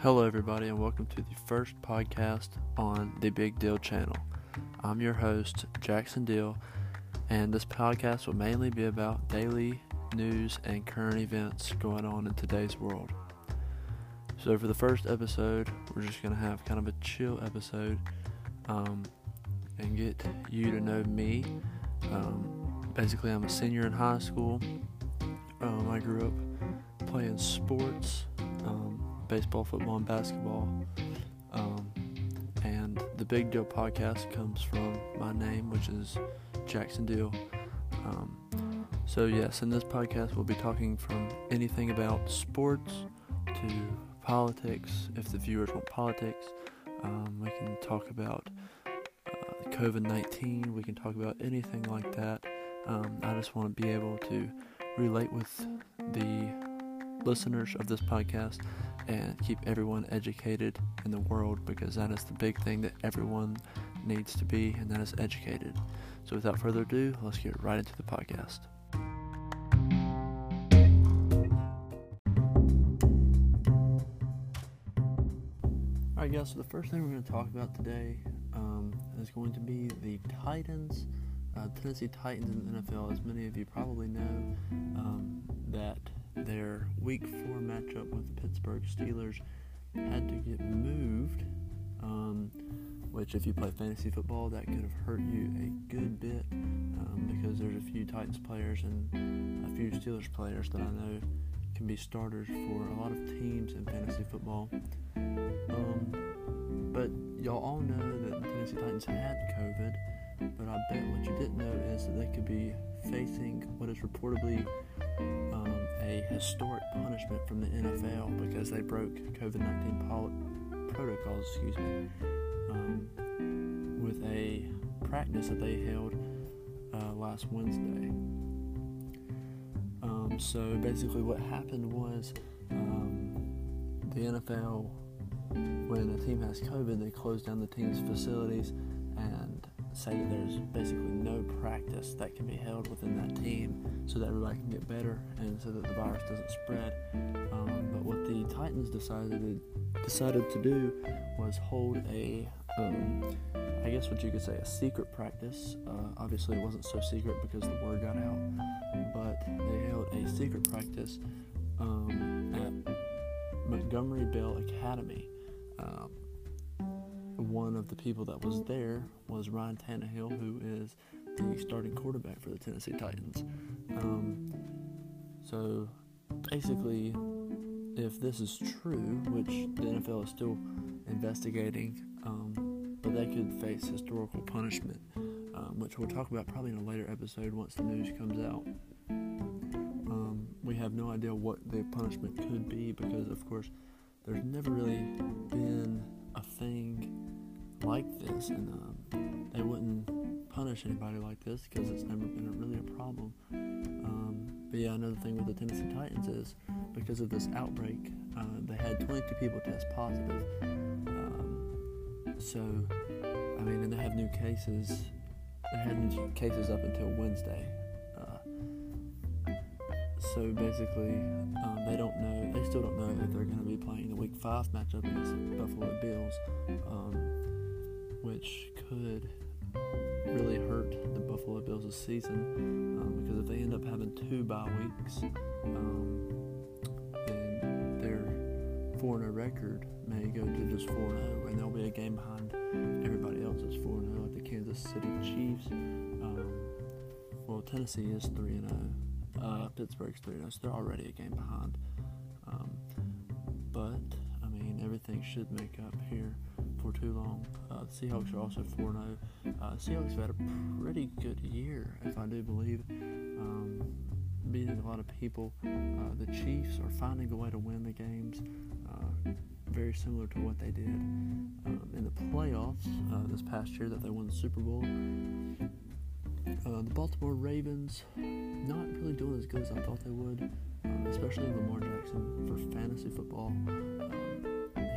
Hello, everybody, and welcome to the first podcast on the Big Deal channel. I'm your host, Jackson Deal, and this podcast will mainly be about daily news and current events going on in today's world. So, for the first episode, we're just going to have kind of a chill episode um, and get you to know me. Um, basically, I'm a senior in high school. Um, I grew up playing sports. Baseball, football, and basketball. Um, and the Big Deal podcast comes from my name, which is Jackson Deal. Um, so, yes, in this podcast, we'll be talking from anything about sports to politics. If the viewers want politics, um, we can talk about uh, COVID 19, we can talk about anything like that. Um, I just want to be able to relate with the listeners of this podcast and keep everyone educated in the world because that is the big thing that everyone needs to be, and that is educated. So, without further ado, let's get right into the podcast. Alright, guys, so the first thing we're going to talk about today um, is going to be the Titans. Uh, Tennessee Titans in the NFL, as many of you probably know, um, that their Week 4 matchup with the Pittsburgh Steelers had to get moved, um, which, if you play fantasy football, that could have hurt you a good bit um, because there's a few Titans players and a few Steelers players that I know can be starters for a lot of teams in fantasy football. Um, but y'all all know that the Tennessee Titans had COVID, but I bet what you didn't know is that they could be facing what is reportedly um, a historic punishment from the NFL because they broke COVID 19 pol- protocols, excuse me, um, with a practice that they held uh, last Wednesday. Um, so basically, what happened was um, the NFL, when a team has COVID, they close down the team's facilities say that there's basically no practice that can be held within that team so that everybody can get better and so that the virus doesn't spread. Um, but what the Titans decided to, decided to do was hold a, um, I guess what you could say, a secret practice. Uh, obviously, it wasn't so secret because the word got out, but they held a secret practice um, at Montgomery Bell Academy. One of the people that was there was Ryan Tannehill, who is the starting quarterback for the Tennessee Titans. Um, so basically, if this is true, which the NFL is still investigating, um, but they could face historical punishment, um, which we'll talk about probably in a later episode once the news comes out. Um, we have no idea what the punishment could be because, of course, there's never really been a thing like this, and um, they wouldn't punish anybody like this because it's never been a, really a problem. Um, but yeah, another thing with the Tennessee Titans is because of this outbreak, uh, they had 22 people test positive. Um, so, I mean, and they have new cases. They had new cases up until Wednesday. Uh, so basically, um, they don't know. They still don't know if they're going to be playing the Week Five matchup against the Buffalo Bills, um, which could really hurt the Buffalo Bills this season um, because if they end up having two bye weeks, um, then their 4 0 record may go to just 4 0, and they'll be a game behind everybody else that's 4 0, like the Kansas City Chiefs. Um, well, Tennessee is 3 0. Uh, Pittsburgh's 3 0, so they're already a game behind. Um, but, I mean, everything should make up here for too long. Uh, the Seahawks are also 4 0. Uh, Seahawks have had a pretty good year, if I do believe, um, beating a lot of people. Uh, the Chiefs are finding a way to win the games, uh, very similar to what they did um, in the playoffs uh, this past year that they won the Super Bowl. Uh, the Baltimore Ravens not really doing as good as I thought they would, um, especially Lamar Jackson for fantasy football.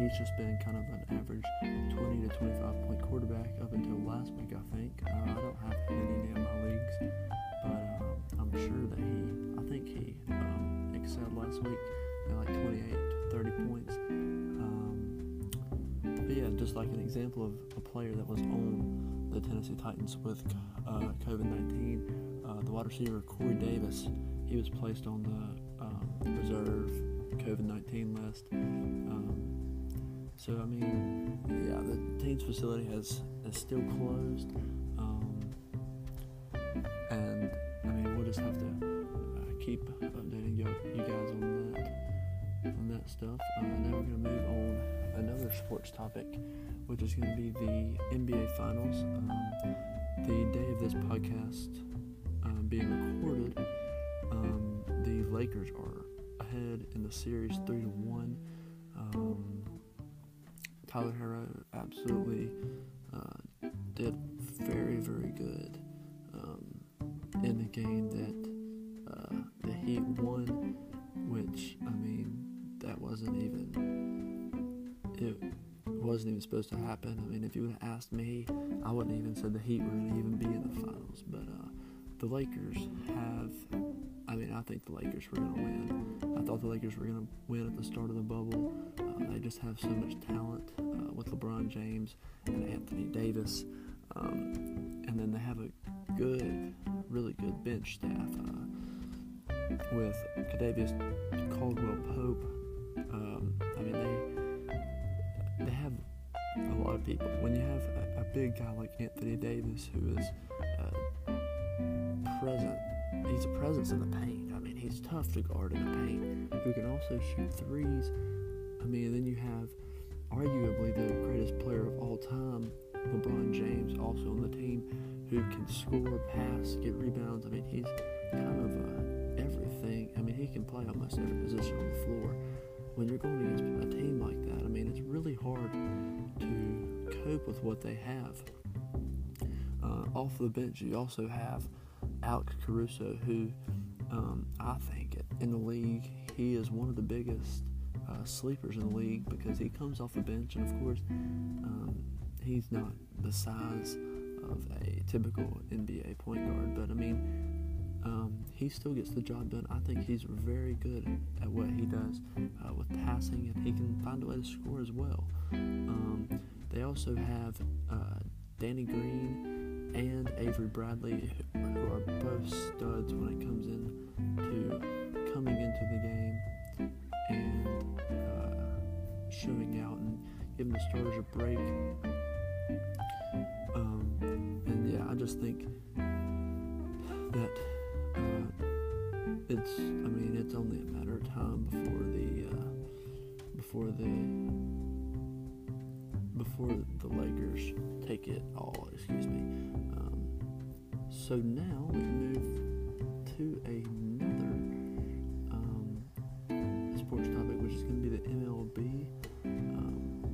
Um, he's just been kind of an average 20 to 25 point quarterback up until last week, I think. Uh, I don't have in any of my leagues, but uh, I'm sure that he, I think he um, excelled last week at like 28 to 30 points. Um, but yeah, just like an example of a player that was on the Tennessee Titans with uh, COVID 19, uh, the wide receiver Corey Davis, he was placed on the um, reserve COVID 19 list. Um, so, I mean, yeah, the team's facility has is still closed. Um, and, I mean, we'll just have to uh, keep updating you, you guys on that on that stuff. Uh, now we're to move on another sports topic, which is to be the NBA Finals. Um, the day of this podcast um, being recorded, um, the Lakers are ahead in the series three to one. Um, Tyler Herro absolutely uh, did very very good um, in the game that uh, the Heat won, which I mean that wasn't even it wasn't even supposed to happen. I mean, if you would have asked me, I wouldn't even said the Heat were going to even be in the finals. But uh, the Lakers have. I mean, I think the Lakers were going to win. I thought the Lakers were going to win at the start of the bubble. Uh, they just have so much talent uh, with LeBron James and Anthony Davis. Um, and then they have a good, really good bench staff uh, with Kentavious Caldwell Pope, um, I mean, they they have a lot of people. When you have a, a big guy like Anthony Davis, who is uh, present, he's a presence in the paint. I mean, he's tough to guard in the paint. Who can also shoot threes. I mean, then you have arguably the greatest player of all time, LeBron James, also on the team, who can score, pass, get rebounds. I mean, he's kind of uh, everything. I mean, he can play almost every position on the floor when you're going against a team like that, I mean, it's really hard to cope with what they have. Uh, off the bench, you also have Alex Caruso, who um, I think in the league, he is one of the biggest uh, sleepers in the league because he comes off the bench, and of course, um, he's not the size of a typical NBA point guard, but I mean, um, he still gets the job done. I think he's very good at what he does uh, with passing, and he can find a way to score as well. Um, they also have uh, Danny Green and Avery Bradley, who are both studs when it comes in to coming into the game and uh, showing out and giving the starters a break. Um, and yeah, I just think that it's I mean it's only a matter of time before the uh, before the before the Lakers take it all. Excuse me. Um, so now we move to another um, sports topic, which is going to be the MLB. Um,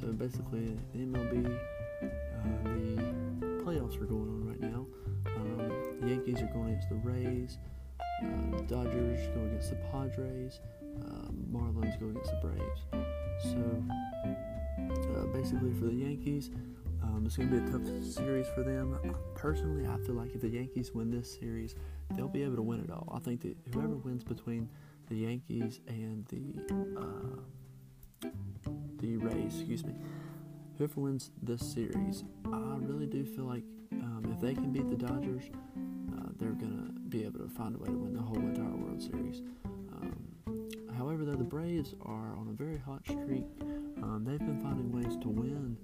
so basically, the MLB, uh, the playoffs are going on right now. Um, the Yankees are going against the Rays. Uh, Dodgers go against the Padres. Uh, Marlins go against the Braves. So uh, basically, for the Yankees, um, it's going to be a tough series for them. Personally, I feel like if the Yankees win this series, they'll be able to win it all. I think that whoever wins between the Yankees and the uh, the Rays, excuse me, whoever wins this series, I really do feel like um, if they can beat the Dodgers, uh, they're gonna be able to find a way to win the whole entire World Series. Um, however, though the Braves are on a very hot streak, um, they've been finding ways to win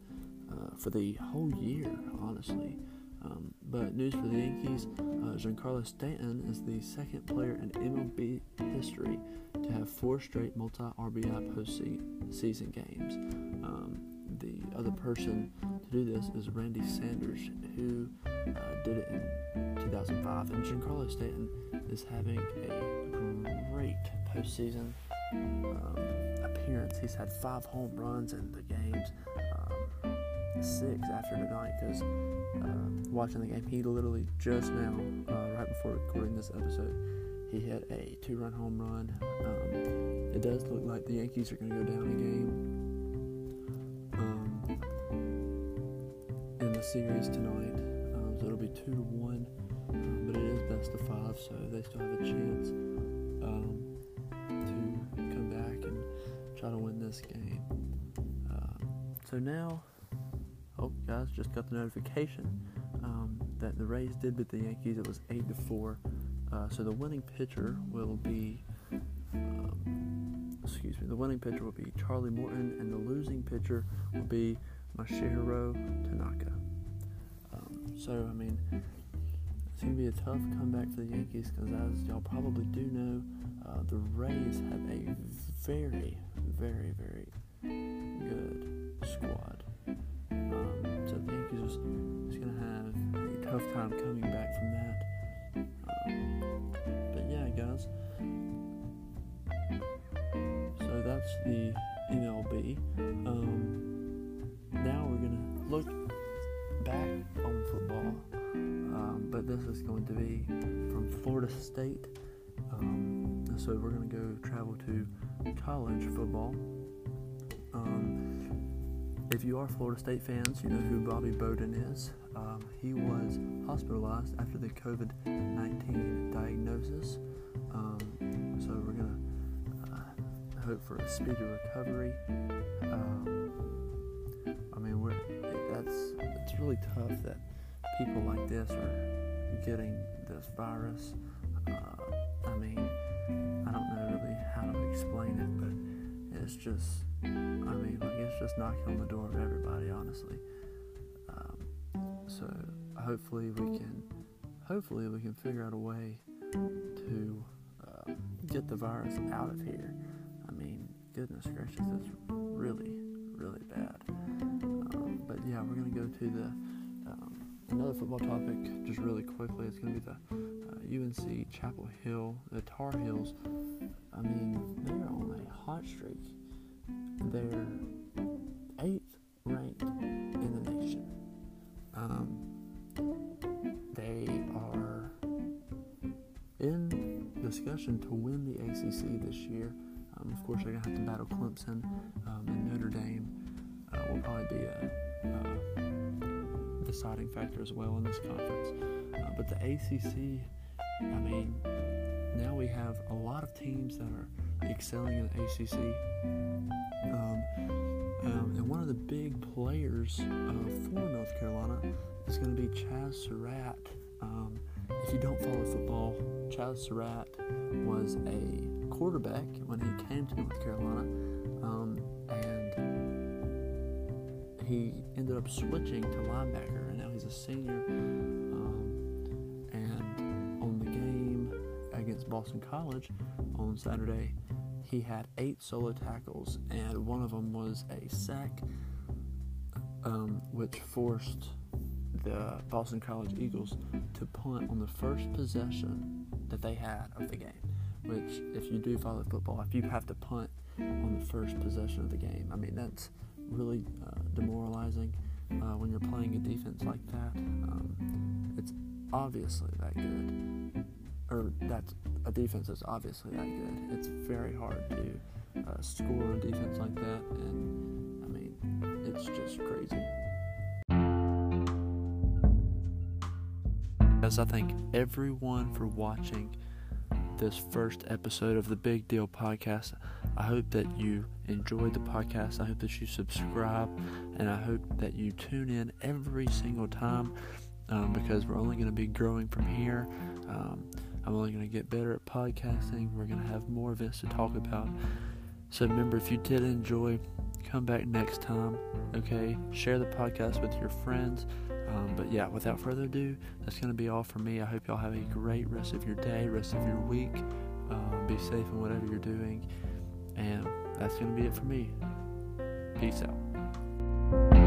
uh, for the whole year, honestly. Um, but news for the Yankees: uh, Giancarlo Stanton is the second player in MLB history to have four straight multi-RBI postseason games. Um, the other person to do this is Randy Sanders, who uh, did it in 2005. And Giancarlo Stanton is having a great postseason um, appearance. He's had five home runs in the games, um, six after tonight. Because uh, watching the game, he literally just now, uh, right before recording this episode, he hit a two-run home run. Um, it does look like the Yankees are going to go down a game in the series tonight, um, so it'll be two to one. Um, but it is best of five, so they still have a chance um, to win this game. Uh, so now, oh guys, just got the notification um, that the Rays did beat the Yankees. It was eight to four. Uh, so the winning pitcher will be, um, excuse me, the winning pitcher will be Charlie Morton, and the losing pitcher will be Masahiro Tanaka. Um, so I mean, it's gonna be a tough comeback for the Yankees because, as y'all probably do know, uh, the Rays have a very, very, very good squad. Um, so the Yankees is, is going to have a tough time coming back from that. Um, but yeah, guys. So that's the MLB. Um, now we're going to look back on football. Um, but this is going to be from Florida State. Um, so we're going to go travel to college football. Um, if you are Florida State fans, you know who Bobby Bowden is. Um, he was hospitalized after the COVID 19 diagnosis. Um, so we're going to uh, hope for a speedy recovery. Um, I mean, that's it's really tough that people like this are getting this virus. Uh, I mean, I don't know really how to explain it, but it's just, I mean, like it's just knocking on the door of everybody, honestly. Um, so hopefully we can, hopefully we can figure out a way to uh, get the virus out of here. I mean, goodness gracious, it's really, really bad. Um, but yeah, we're gonna go to the another football topic just really quickly. It's gonna be the UNC Chapel Hill, the Tar Heels, I mean, they're on a hot streak. They're eighth ranked in the nation. Um, they are in discussion to win the ACC this year. Um, of course, they're going to have to battle Clemson um, and Notre Dame. Uh, will probably be a, a, deciding factor as well in this conference. Uh, but the ACC I mean, now we have a lot of teams that are excelling in the ACC. Um, um, and one of the big players uh, for North Carolina is going to be Chazz Surratt. Um, if you don't follow football, Chazz Surratt was a quarterback when he came to North Carolina, um, and he ended up switching to linebacker, now he's a senior Um, and on the game against Boston College on Saturday, he had eight solo tackles, and one of them was a sack, um, which forced the Boston College Eagles to punt on the first possession that they had of the game. Which, if you do follow football, if you have to punt on the first possession of the game, I mean, that's really uh, demoralizing uh, when you're playing a defense like that. Um, it's obviously that good or that's a defense that's obviously that good. It's very hard to uh, score a defense like that, and I mean, it's just crazy. As I thank everyone for watching this first episode of the Big Deal podcast. I hope that you enjoyed the podcast. I hope that you subscribe, and I hope that you tune in every single time um, because we're only going to be growing from here. Um, I'm only going to get better at podcasting. We're going to have more events to talk about. So remember, if you did enjoy, come back next time. Okay, share the podcast with your friends. Um, but yeah, without further ado, that's going to be all for me. I hope y'all have a great rest of your day, rest of your week. Um, be safe in whatever you're doing. And that's going to be it for me. Peace out.